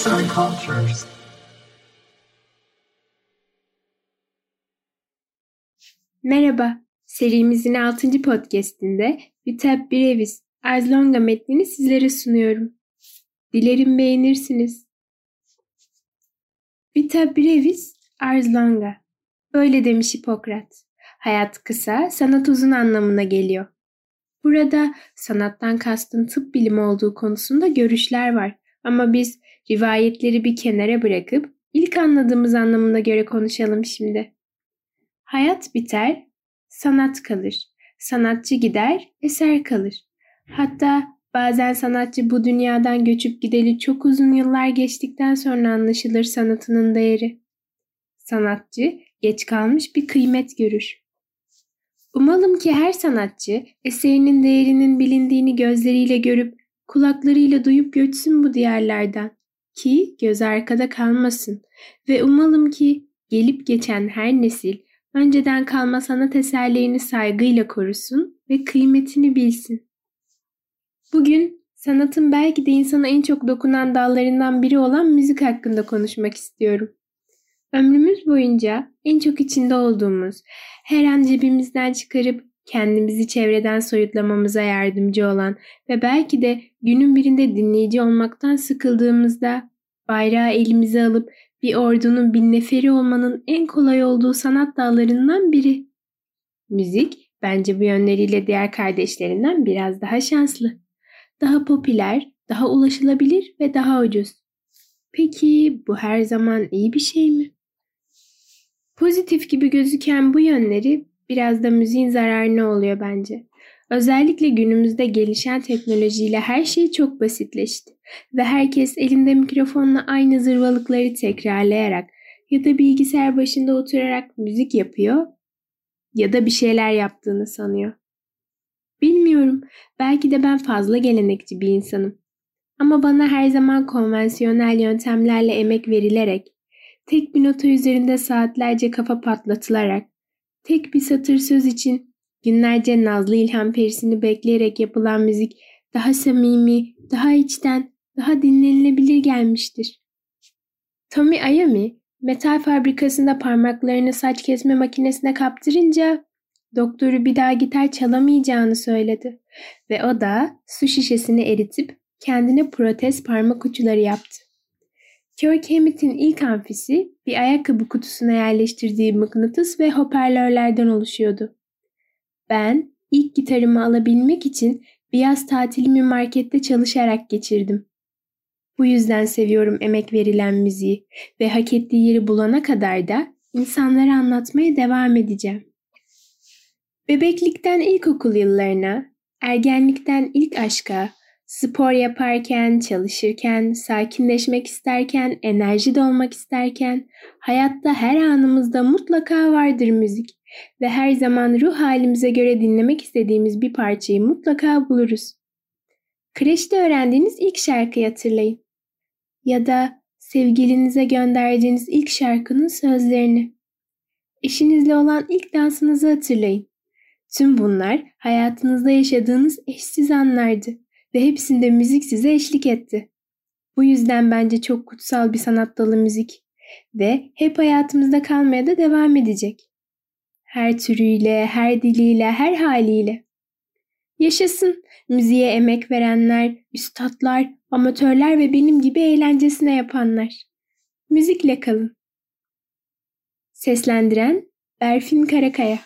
Arts and Cultures. Merhaba, serimizin 6. podcastinde Vitap Brevis Ars Longa metnini sizlere sunuyorum. Dilerim beğenirsiniz. Vita brevis ars longa. Böyle demiş Hipokrat. Hayat kısa, sanat uzun anlamına geliyor. Burada sanattan kastın tıp bilimi olduğu konusunda görüşler var. Ama biz rivayetleri bir kenara bırakıp ilk anladığımız anlamına göre konuşalım şimdi. Hayat biter, sanat kalır. Sanatçı gider, eser kalır. Hatta bazen sanatçı bu dünyadan göçüp gideli çok uzun yıllar geçtikten sonra anlaşılır sanatının değeri. Sanatçı geç kalmış bir kıymet görür. Umalım ki her sanatçı eserinin değerinin bilindiğini gözleriyle görüp kulaklarıyla duyup göçsün bu diyarlardan ki göz arkada kalmasın ve umalım ki gelip geçen her nesil önceden kalma sanat eserlerini saygıyla korusun ve kıymetini bilsin. Bugün sanatın belki de insana en çok dokunan dallarından biri olan müzik hakkında konuşmak istiyorum. Ömrümüz boyunca en çok içinde olduğumuz, her an cebimizden çıkarıp kendimizi çevreden soyutlamamıza yardımcı olan ve belki de günün birinde dinleyici olmaktan sıkıldığımızda bayrağı elimize alıp bir ordunun bir neferi olmanın en kolay olduğu sanat dallarından biri. Müzik bence bu yönleriyle diğer kardeşlerinden biraz daha şanslı. Daha popüler, daha ulaşılabilir ve daha ucuz. Peki bu her zaman iyi bir şey mi? Pozitif gibi gözüken bu yönleri biraz da müziğin zararı oluyor bence. Özellikle günümüzde gelişen teknolojiyle her şey çok basitleşti ve herkes elinde mikrofonla aynı zırvalıkları tekrarlayarak ya da bilgisayar başında oturarak müzik yapıyor ya da bir şeyler yaptığını sanıyor. Bilmiyorum, belki de ben fazla gelenekçi bir insanım. Ama bana her zaman konvansiyonel yöntemlerle emek verilerek, tek bir nota üzerinde saatlerce kafa patlatılarak, tek bir satır söz için günlerce nazlı ilham perisini bekleyerek yapılan müzik daha samimi, daha içten, daha dinlenilebilir gelmiştir. Tommy Ayami, metal fabrikasında parmaklarını saç kesme makinesine kaptırınca doktoru bir daha gitar çalamayacağını söyledi ve o da su şişesini eritip kendine protez parmak uçları yaptı. Kirk Hammett'in ilk amfisi bir ayakkabı kutusuna yerleştirdiği mıknatıs ve hoparlörlerden oluşuyordu. Ben ilk gitarımı alabilmek için bir yaz tatilimi markette çalışarak geçirdim. Bu yüzden seviyorum emek verilen müziği ve hak ettiği yeri bulana kadar da insanlara anlatmaya devam edeceğim. Bebeklikten ilkokul yıllarına, ergenlikten ilk aşka, Spor yaparken, çalışırken, sakinleşmek isterken, enerji dolmak isterken, hayatta her anımızda mutlaka vardır müzik ve her zaman ruh halimize göre dinlemek istediğimiz bir parçayı mutlaka buluruz. Kreşte öğrendiğiniz ilk şarkıyı hatırlayın. Ya da sevgilinize gönderdiğiniz ilk şarkının sözlerini. Eşinizle olan ilk dansınızı hatırlayın. Tüm bunlar hayatınızda yaşadığınız eşsiz anlardı ve hepsinde müzik size eşlik etti. Bu yüzden bence çok kutsal bir sanat dalı müzik ve hep hayatımızda kalmaya da devam edecek. Her türüyle, her diliyle, her haliyle. Yaşasın müziğe emek verenler, üstadlar, amatörler ve benim gibi eğlencesine yapanlar. Müzikle kalın. Seslendiren Berfin Karakaya